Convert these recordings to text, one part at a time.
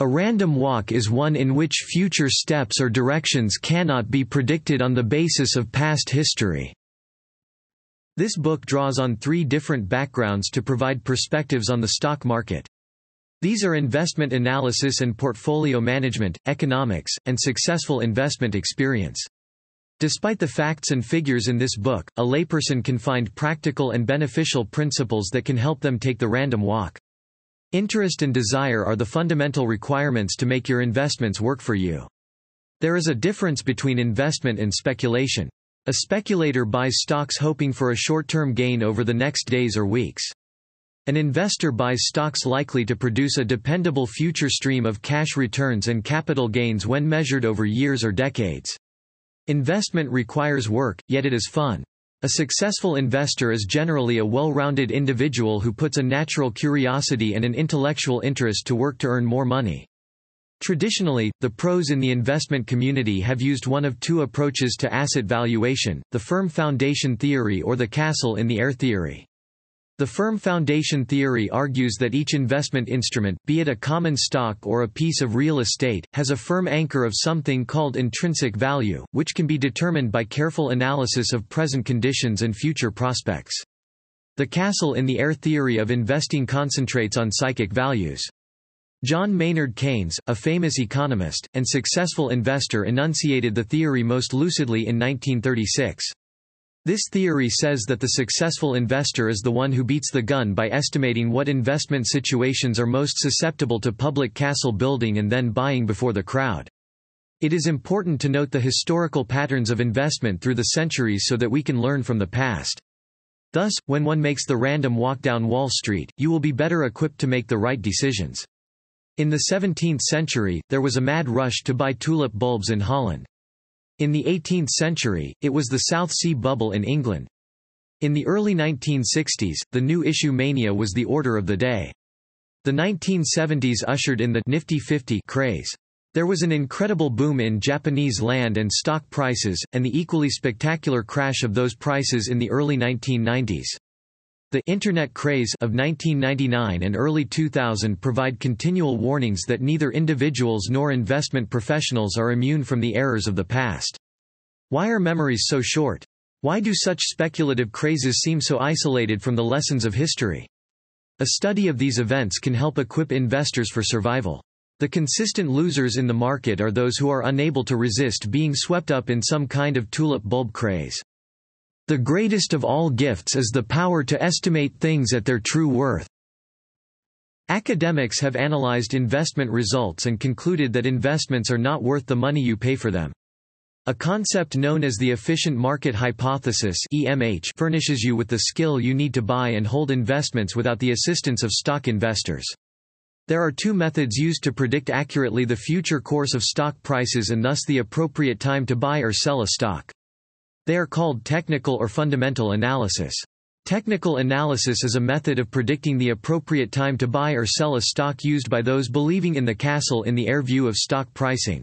A random walk is one in which future steps or directions cannot be predicted on the basis of past history. This book draws on three different backgrounds to provide perspectives on the stock market. These are investment analysis and portfolio management, economics, and successful investment experience. Despite the facts and figures in this book, a layperson can find practical and beneficial principles that can help them take the random walk. Interest and desire are the fundamental requirements to make your investments work for you. There is a difference between investment and speculation. A speculator buys stocks hoping for a short-term gain over the next days or weeks. An investor buys stocks likely to produce a dependable future stream of cash returns and capital gains when measured over years or decades. Investment requires work, yet it is fun. A successful investor is generally a well-rounded individual who puts a natural curiosity and an intellectual interest to work to earn more money. Traditionally, the pros in the investment community have used one of two approaches to asset valuation, the firm foundation theory or the castle in the air theory. The firm foundation theory argues that each investment instrument, be it a common stock or a piece of real estate, has a firm anchor of something called intrinsic value, which can be determined by careful analysis of present conditions and future prospects. The castle in the air theory of investing concentrates on psychic values. John Maynard Keynes, a famous economist, and successful investor enunciated the theory most lucidly in 1936. This theory says that the successful investor is the one who beats the gun by estimating what investment situations are most susceptible to public castle building and then buying before the crowd. It is important to note the historical patterns of investment through the centuries so that we can learn from the past. Thus, when one makes the random walk down Wall Street, you will be better equipped to make the right decisions. In the 17th century, there was a mad rush to buy tulip bulbs in Holland. In the 18th century, it was the South Sea bubble in England. In the early 1960s, the new issue mania was the order of the day. The 1970s ushered in the Nifty 50 craze. There was an incredible boom in Japanese land and stock prices, and the equally spectacular crash of those prices in the early 1990s. The Internet craze of 1999 and early 2000 provide continual warnings that neither individuals nor investment professionals are immune from the errors of the past. Why are memories so short? Why do such speculative crazes seem so isolated from the lessons of history? A study of these events can help equip investors for survival. The consistent losers in the market are those who are unable to resist being swept up in some kind of tulip bulb craze. The greatest of all gifts is the power to estimate things at their true worth. Academics have analyzed investment results and concluded that investments are not worth the money you pay for them. A concept known as the efficient market hypothesis EMH furnishes you with the skill you need to buy and hold investments without the assistance of stock investors. There are two methods used to predict accurately the future course of stock prices and thus the appropriate time to buy or sell a stock. They are called technical or fundamental analysis. Technical analysis is a method of predicting the appropriate time to buy or sell a stock used by those believing in the castle in the air view of stock pricing.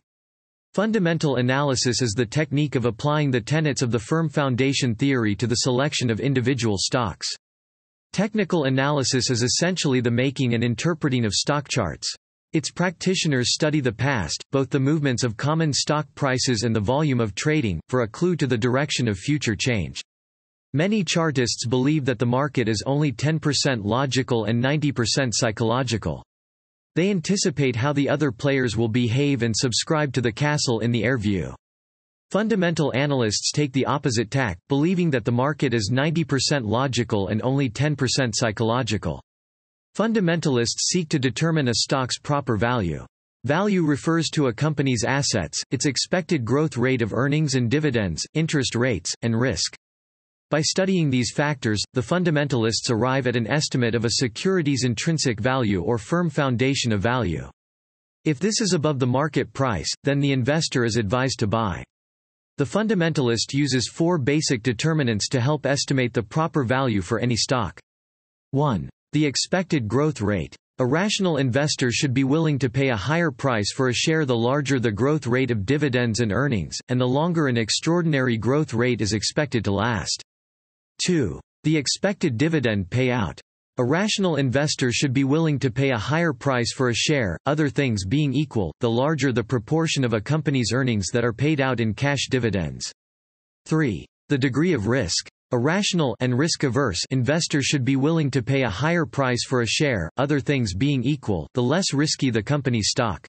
Fundamental analysis is the technique of applying the tenets of the firm foundation theory to the selection of individual stocks. Technical analysis is essentially the making and interpreting of stock charts. Its practitioners study the past, both the movements of common stock prices and the volume of trading, for a clue to the direction of future change. Many chartists believe that the market is only 10% logical and 90% psychological. They anticipate how the other players will behave and subscribe to the castle in the air view. Fundamental analysts take the opposite tack, believing that the market is 90% logical and only 10% psychological. Fundamentalists seek to determine a stock's proper value. Value refers to a company's assets, its expected growth rate of earnings and dividends, interest rates, and risk. By studying these factors, the fundamentalists arrive at an estimate of a security's intrinsic value or firm foundation of value. If this is above the market price, then the investor is advised to buy. The fundamentalist uses four basic determinants to help estimate the proper value for any stock. 1. The expected growth rate. A rational investor should be willing to pay a higher price for a share the larger the growth rate of dividends and earnings, and the longer an extraordinary growth rate is expected to last. 2. The expected dividend payout. A rational investor should be willing to pay a higher price for a share, other things being equal, the larger the proportion of a company's earnings that are paid out in cash dividends. 3. The degree of risk. A rational and risk-averse investor should be willing to pay a higher price for a share, other things being equal, the less risky the company's stock.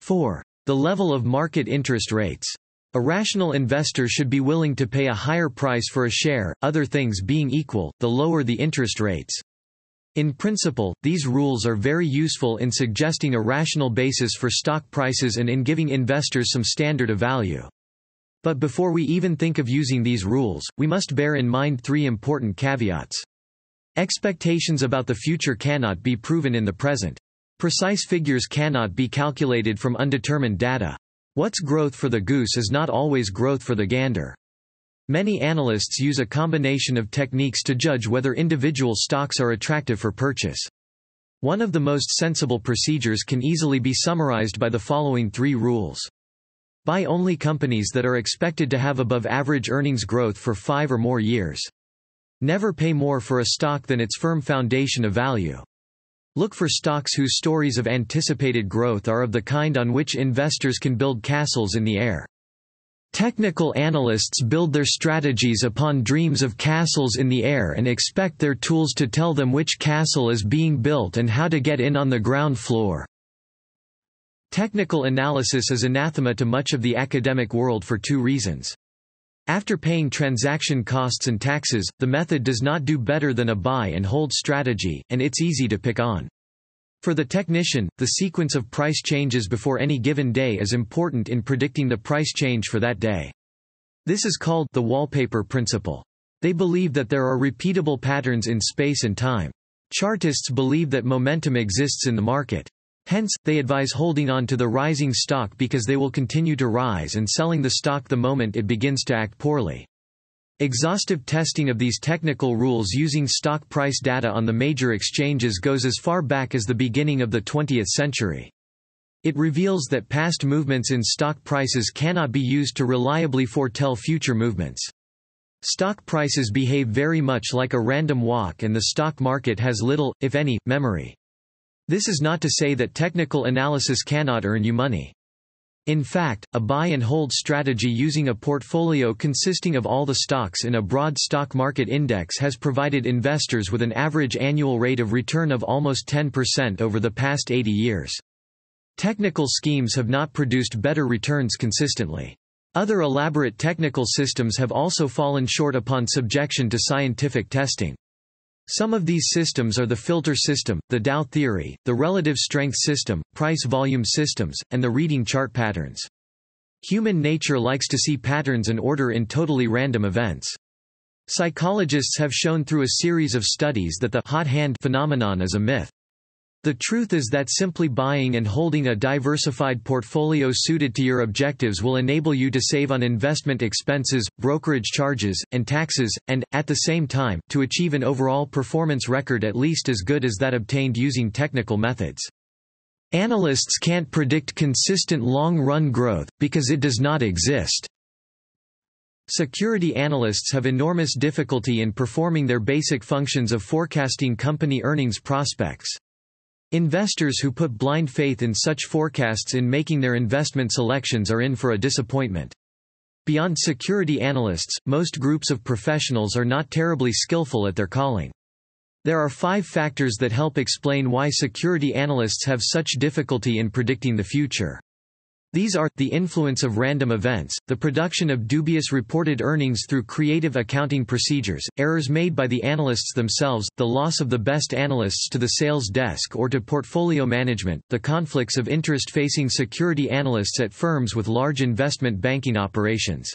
4. The level of market interest rates. A rational investor should be willing to pay a higher price for a share, other things being equal, the lower the interest rates. In principle, these rules are very useful in suggesting a rational basis for stock prices and in giving investors some standard of value. But before we even think of using these rules, we must bear in mind three important caveats. Expectations about the future cannot be proven in the present. Precise figures cannot be calculated from undetermined data. What's growth for the goose is not always growth for the gander. Many analysts use a combination of techniques to judge whether individual stocks are attractive for purchase. One of the most sensible procedures can easily be summarized by the following three rules. Buy only companies that are expected to have above average earnings growth for five or more years. Never pay more for a stock than its firm foundation of value. Look for stocks whose stories of anticipated growth are of the kind on which investors can build castles in the air. Technical analysts build their strategies upon dreams of castles in the air and expect their tools to tell them which castle is being built and how to get in on the ground floor. Technical analysis is anathema to much of the academic world for two reasons. After paying transaction costs and taxes, the method does not do better than a buy and hold strategy, and it's easy to pick on. For the technician, the sequence of price changes before any given day is important in predicting the price change for that day. This is called the wallpaper principle. They believe that there are repeatable patterns in space and time. Chartists believe that momentum exists in the market. Hence, they advise holding on to the rising stock because they will continue to rise and selling the stock the moment it begins to act poorly. Exhaustive testing of these technical rules using stock price data on the major exchanges goes as far back as the beginning of the 20th century. It reveals that past movements in stock prices cannot be used to reliably foretell future movements. Stock prices behave very much like a random walk and the stock market has little, if any, memory. This is not to say that technical analysis cannot earn you money. In fact, a buy-and-hold strategy using a portfolio consisting of all the stocks in a broad stock market index has provided investors with an average annual rate of return of almost 10% over the past 80 years. Technical schemes have not produced better returns consistently. Other elaborate technical systems have also fallen short upon subjection to scientific testing. Some of these systems are the filter system, the Dow theory, the relative strength system, price-volume systems, and the reading chart patterns. Human nature likes to see patterns and order in totally random events. Psychologists have shown through a series of studies that the hot hand phenomenon is a myth. The truth is that simply buying and holding a diversified portfolio suited to your objectives will enable you to save on investment expenses, brokerage charges, and taxes, and, at the same time, to achieve an overall performance record at least as good as that obtained using technical methods. Analysts can't predict consistent long-run growth, because it does not exist. Security analysts have enormous difficulty in performing their basic functions of forecasting company earnings prospects. Investors who put blind faith in such forecasts in making their investment selections are in for a disappointment. Beyond security analysts, most groups of professionals are not terribly skillful at their calling. There are five factors that help explain why security analysts have such difficulty in predicting the future. These are, the influence of random events, the production of dubious reported earnings through creative accounting procedures, errors made by the analysts themselves, the loss of the best analysts to the sales desk or to portfolio management, the conflicts of interest facing security analysts at firms with large investment banking operations.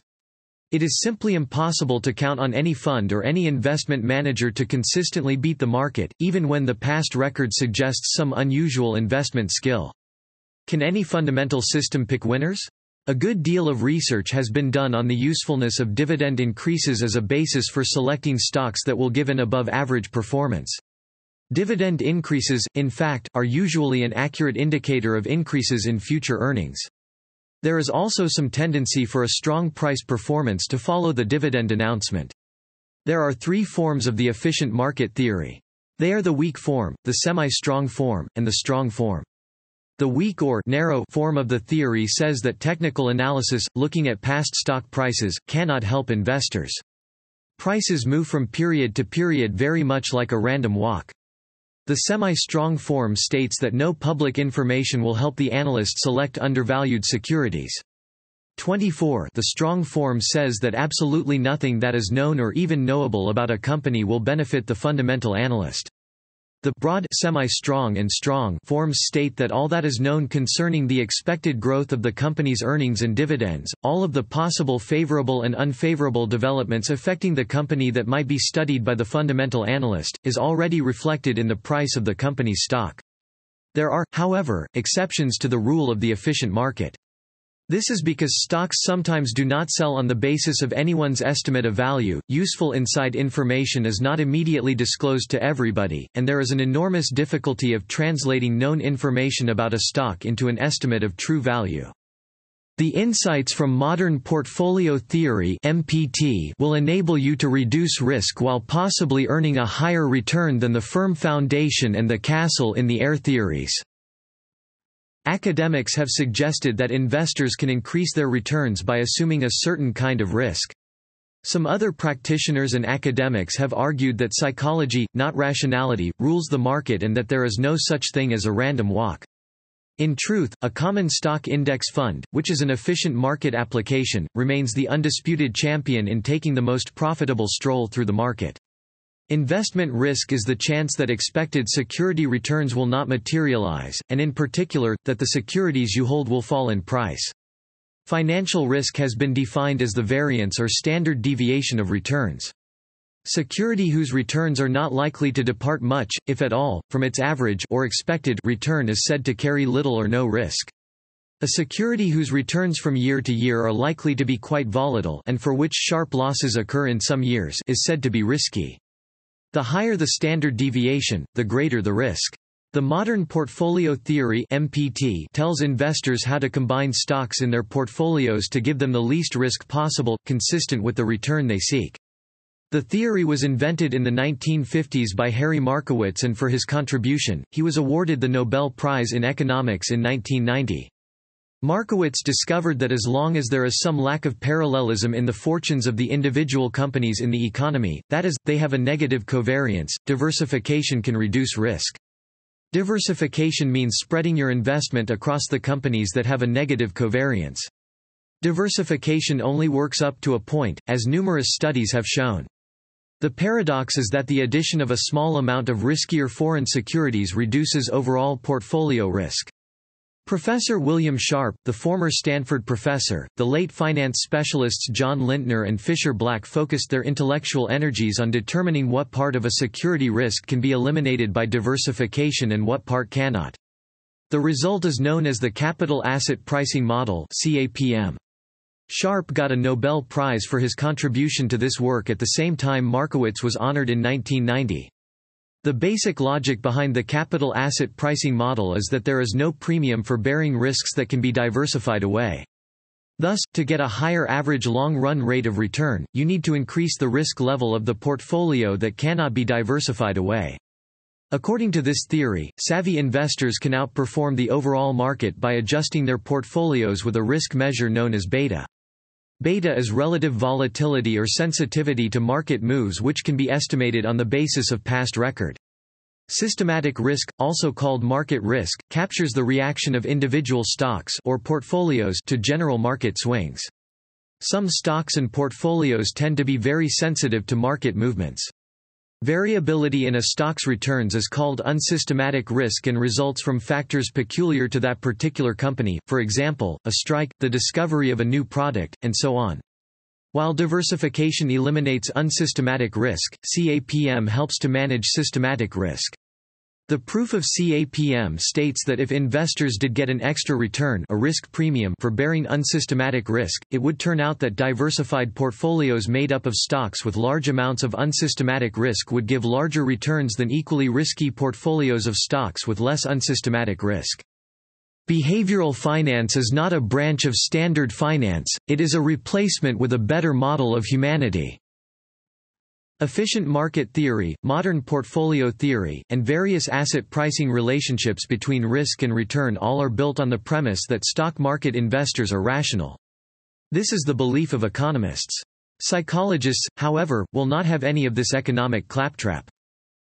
It is simply impossible to count on any fund or any investment manager to consistently beat the market, even when the past record suggests some unusual investment skill. Can any fundamental system pick winners? A good deal of research has been done on the usefulness of dividend increases as a basis for selecting stocks that will give an above-average performance. Dividend increases, in fact, are usually an accurate indicator of increases in future earnings. There is also some tendency for a strong price performance to follow the dividend announcement. There are three forms of the efficient market theory. They are the weak form, the semi-strong form, and the strong form. The weak or narrow form of the theory says that technical analysis, looking at past stock prices, cannot help investors. Prices move from period to period very much like a random walk. The semi-strong form states that no public information will help the analyst select undervalued securities. 24 The strong form says that absolutely nothing that is known or even knowable about a company will benefit the fundamental analyst. The broad semi-strong and strong forms state that all that is known concerning the expected growth of the company's earnings and dividends, all of the possible favorable and unfavorable developments affecting the company that might be studied by the fundamental analyst, is already reflected in the price of the company's stock. There are, however, exceptions to the rule of the efficient market. This is because stocks sometimes do not sell on the basis of anyone's estimate of value, useful inside information is not immediately disclosed to everybody, and there is an enormous difficulty of translating known information about a stock into an estimate of true value. The insights from modern portfolio theory MPT will enable you to reduce risk while possibly earning a higher return than the firm foundation and the castle in the air theories. Academics have suggested that investors can increase their returns by assuming a certain kind of risk. Some other practitioners and academics have argued that psychology, not rationality, rules the market and that there is no such thing as a random walk. In truth, a common stock index fund, which is an efficient market application, remains the undisputed champion in taking the most profitable stroll through the market. Investment risk is the chance that expected security returns will not materialize, and in particular, that the securities you hold will fall in price. Financial risk has been defined as the variance or standard deviation of returns. Security whose returns are not likely to depart much, if at all, from its average or expected return is said to carry little or no risk. A security whose returns from year to year are likely to be quite volatile and for which sharp losses occur in some years is said to be risky. The higher the standard deviation, the greater the risk. The modern portfolio theory MPT tells investors how to combine stocks in their portfolios to give them the least risk possible, consistent with the return they seek. The theory was invented in the 1950s by Harry Markowitz and for his contribution, he was awarded the Nobel Prize in Economics in 1990. Markowitz discovered that as long as there is some lack of parallelism in the fortunes of the individual companies in the economy, that is, they have a negative covariance, diversification can reduce risk. Diversification means spreading your investment across the companies that have a negative covariance. Diversification only works up to a point, as numerous studies have shown. The paradox is that the addition of a small amount of riskier foreign securities reduces overall portfolio risk. Professor William Sharpe, the former Stanford professor, the late finance specialists John Lintner and Fischer Black focused their intellectual energies on determining what part of a security risk can be eliminated by diversification and what part cannot. The result is known as the Capital Asset Pricing Model CAPM. Sharpe got a Nobel Prize for his contribution to this work at the same time Markowitz was honored in 1990. The basic logic behind the capital asset pricing model is that there is no premium for bearing risks that can be diversified away. Thus, to get a higher average long-run rate of return, you need to increase the risk level of the portfolio that cannot be diversified away. According to this theory, savvy investors can outperform the overall market by adjusting their portfolios with a risk measure known as beta. Beta is relative volatility or sensitivity to market moves which can be estimated on the basis of past record. Systematic risk, also called market risk, captures the reaction of individual stocks or portfolios to general market swings. Some stocks and portfolios tend to be very sensitive to market movements. Variability in a stock's returns is called unsystematic risk and results from factors peculiar to that particular company, for example, a strike, the discovery of a new product, and so on. While diversification eliminates unsystematic risk, CAPM helps to manage systematic risk. The proof of CAPM states that if investors did get an extra return a risk premium for bearing unsystematic risk, it would turn out that diversified portfolios made up of stocks with large amounts of unsystematic risk would give larger returns than equally risky portfolios of stocks with less unsystematic risk. Behavioral finance is not a branch of standard finance, it is a replacement with a better model of humanity. Efficient market theory, modern portfolio theory, and various asset pricing relationships between risk and return all are built on the premise that stock market investors are rational. This is the belief of economists. Psychologists, however, will not have any of this economic claptrap.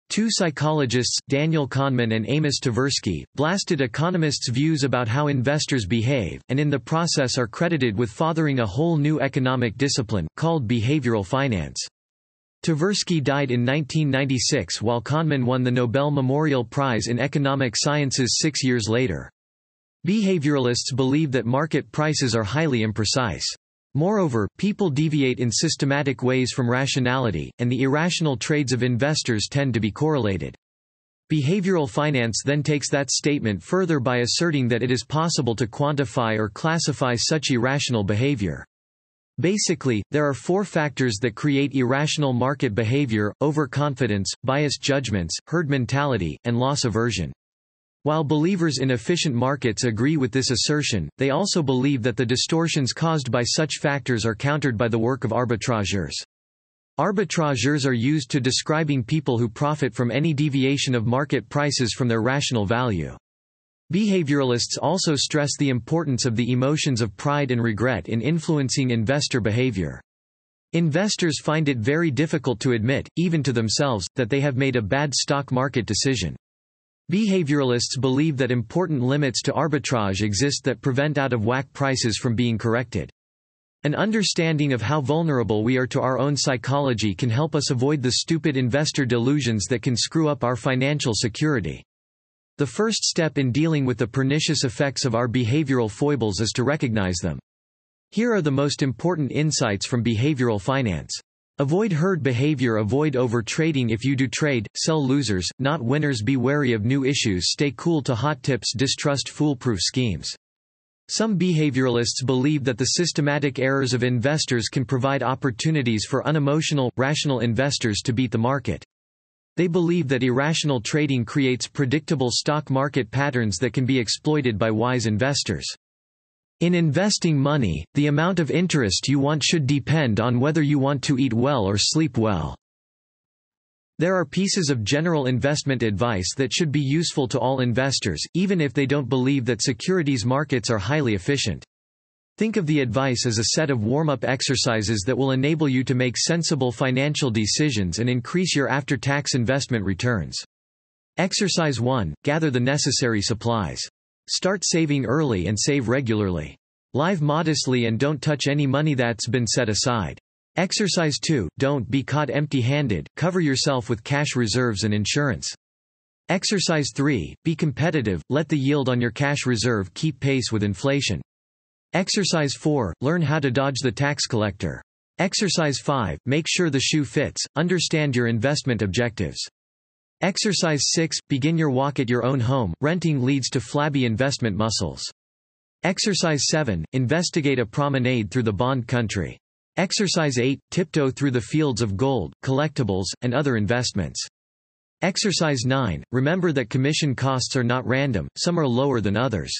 Two psychologists, Daniel Kahneman and Amos Tversky, blasted economists' views about how investors behave, and in the process are credited with fathering a whole new economic discipline, called behavioral finance. Tversky died in 1996 while Kahneman won the Nobel Memorial Prize in Economic Sciences six years later. Behavioralists believe that market prices are highly imprecise. Moreover, people deviate in systematic ways from rationality, and the irrational trades of investors tend to be correlated. Behavioral finance then takes that statement further by asserting that it is possible to quantify or classify such irrational behavior. Basically, there are four factors that create irrational market behavior, overconfidence, biased judgments, herd mentality, and loss aversion. While believers in efficient markets agree with this assertion, they also believe that the distortions caused by such factors are countered by the work of arbitrageurs. Arbitrageurs are used to describing people who profit from any deviation of market prices from their rational value. Behavioralists also stress the importance of the emotions of pride and regret in influencing investor behavior. Investors find it very difficult to admit, even to themselves, that they have made a bad stock market decision. Behavioralists believe that important limits to arbitrage exist that prevent out-of-whack prices from being corrected. An understanding of how vulnerable we are to our own psychology can help us avoid the stupid investor delusions that can screw up our financial security. The first step in dealing with the pernicious effects of our behavioral foibles is to recognize them. Here are the most important insights from behavioral finance. Avoid herd behavior Avoid overtrading if you do trade, sell losers, not winners Be wary of new issues Stay cool to hot tips Distrust foolproof schemes. Some behavioralists believe that the systematic errors of investors can provide opportunities for unemotional, rational investors to beat the market. They believe that irrational trading creates predictable stock market patterns that can be exploited by wise investors. In investing money, the amount of interest you want should depend on whether you want to eat well or sleep well. There are pieces of general investment advice that should be useful to all investors, even if they don't believe that securities markets are highly efficient. Think of the advice as a set of warm-up exercises that will enable you to make sensible financial decisions and increase your after-tax investment returns. Exercise 1. Gather the necessary supplies. Start saving early and save regularly. Live modestly and don't touch any money that's been set aside. Exercise 2. Don't be caught empty-handed, cover yourself with cash reserves and insurance. Exercise 3. Be competitive, let the yield on your cash reserve keep pace with inflation. Exercise 4. Learn how to dodge the tax collector. Exercise 5. Make sure the shoe fits, understand your investment objectives. Exercise 6. Begin your walk at your own home. Renting leads to flabby investment muscles. Exercise 7. Investigate a promenade through the bond country. Exercise 8. Tiptoe through the fields of gold, collectibles, and other investments. Exercise 9. Remember that commission costs are not random, some are lower than others.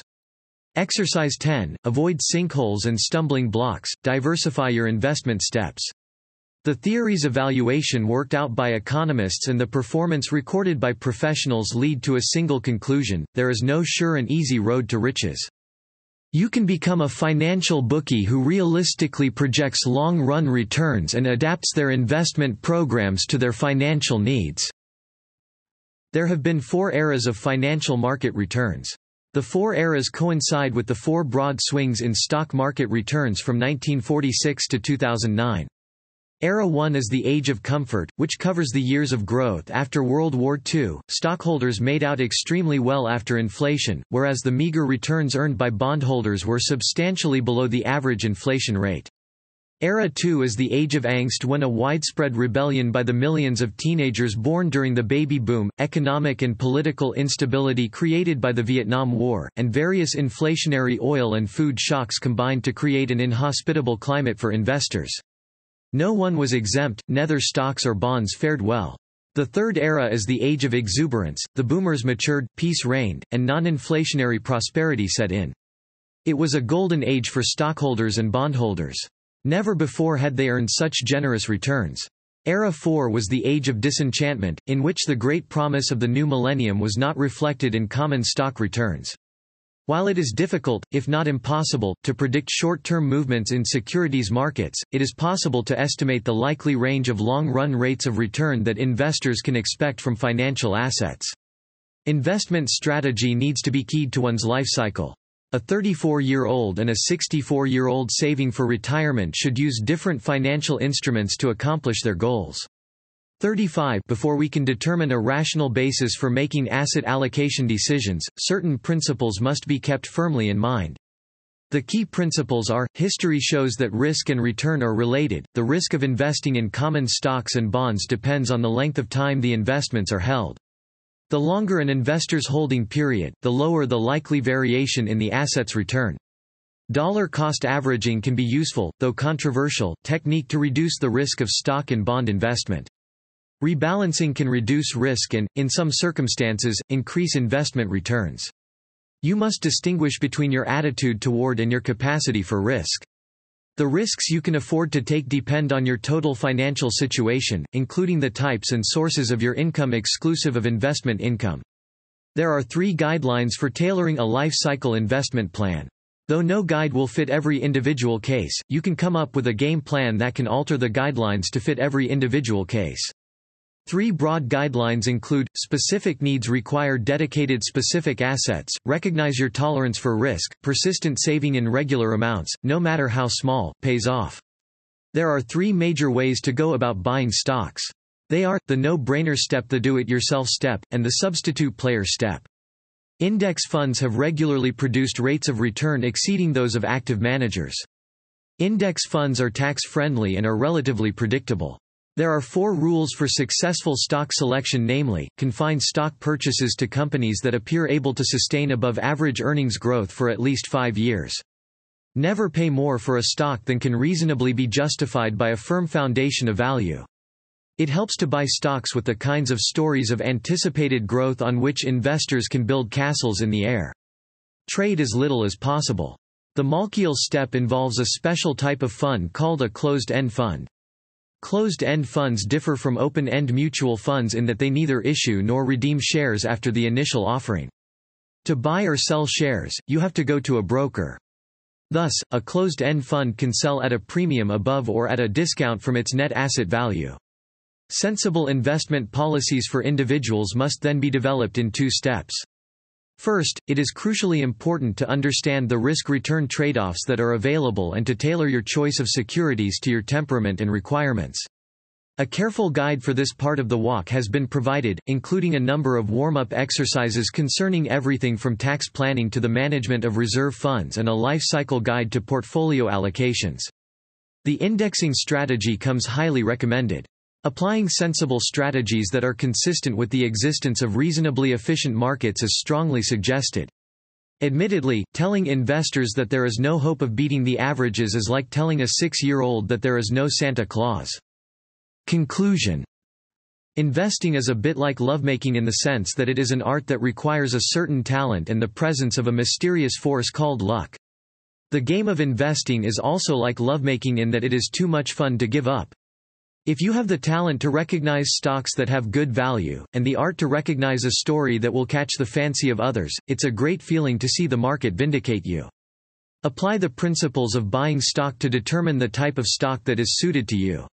Exercise 10. Avoid sinkholes and stumbling blocks, diversify your investment steps. The theories evaluation worked out by economists and the performance recorded by professionals lead to a single conclusion, there is no sure and easy road to riches. You can become a financial bookie who realistically projects long-run returns and adapts their investment programs to their financial needs. There have been four eras of financial market returns. The four eras coincide with the four broad swings in stock market returns from 1946 to 2009. Era 1 is the age of comfort, which covers the years of growth after World War II. Stockholders made out extremely well after inflation, whereas the meager returns earned by bondholders were substantially below the average inflation rate. Era 2 is the age of angst when a widespread rebellion by the millions of teenagers born during the baby boom, economic and political instability created by the Vietnam War, and various inflationary oil and food shocks combined to create an inhospitable climate for investors. No one was exempt, neither stocks or bonds fared well. The third era is the age of exuberance, the boomers matured, peace reigned, and non-inflationary prosperity set in. It was a golden age for stockholders and bondholders. Never before had they earned such generous returns. Era 4 was the age of disenchantment, in which the great promise of the new millennium was not reflected in common stock returns. While it is difficult, if not impossible, to predict short-term movements in securities markets, it is possible to estimate the likely range of long-run rates of return that investors can expect from financial assets. Investment strategy needs to be keyed to one's life cycle. A 34-year-old and a 64-year-old saving for retirement should use different financial instruments to accomplish their goals. 35 Before we can determine a rational basis for making asset allocation decisions, certain principles must be kept firmly in mind. The key principles are, history shows that risk and return are related, the risk of investing in common stocks and bonds depends on the length of time the investments are held. The longer an investor's holding period, the lower the likely variation in the asset's return. Dollar cost averaging can be useful, though controversial, technique to reduce the risk of stock and bond investment. Rebalancing can reduce risk and, in some circumstances, increase investment returns. You must distinguish between your attitude toward and your capacity for risk. The risks you can afford to take depend on your total financial situation, including the types and sources of your income exclusive of investment income. There are three guidelines for tailoring a life cycle investment plan. Though no guide will fit every individual case, you can come up with a game plan that can alter the guidelines to fit every individual case. Three broad guidelines include, specific needs require dedicated specific assets, recognize your tolerance for risk, persistent saving in regular amounts, no matter how small, pays off. There are three major ways to go about buying stocks. They are, the no-brainer step the do-it-yourself step, and the substitute player step. Index funds have regularly produced rates of return exceeding those of active managers. Index funds are tax-friendly and are relatively predictable. There are four rules for successful stock selection namely, confine stock purchases to companies that appear able to sustain above average earnings growth for at least five years. Never pay more for a stock than can reasonably be justified by a firm foundation of value. It helps to buy stocks with the kinds of stories of anticipated growth on which investors can build castles in the air. Trade as little as possible. The Malkiel step involves a special type of fund called a closed-end fund. Closed-end funds differ from open-end mutual funds in that they neither issue nor redeem shares after the initial offering. To buy or sell shares, you have to go to a broker. Thus, a closed-end fund can sell at a premium above or at a discount from its net asset value. Sensible investment policies for individuals must then be developed in two steps. First, it is crucially important to understand the risk-return trade-offs that are available and to tailor your choice of securities to your temperament and requirements. A careful guide for this part of the walk has been provided, including a number of warm-up exercises concerning everything from tax planning to the management of reserve funds and a life cycle guide to portfolio allocations. The indexing strategy comes highly recommended. Applying sensible strategies that are consistent with the existence of reasonably efficient markets is strongly suggested. Admittedly, telling investors that there is no hope of beating the averages is like telling a six-year-old that there is no Santa Claus. Conclusion Investing is a bit like lovemaking in the sense that it is an art that requires a certain talent and the presence of a mysterious force called luck. The game of investing is also like lovemaking in that it is too much fun to give up. If you have the talent to recognize stocks that have good value, and the art to recognize a story that will catch the fancy of others, it's a great feeling to see the market vindicate you. Apply the principles of buying stock to determine the type of stock that is suited to you.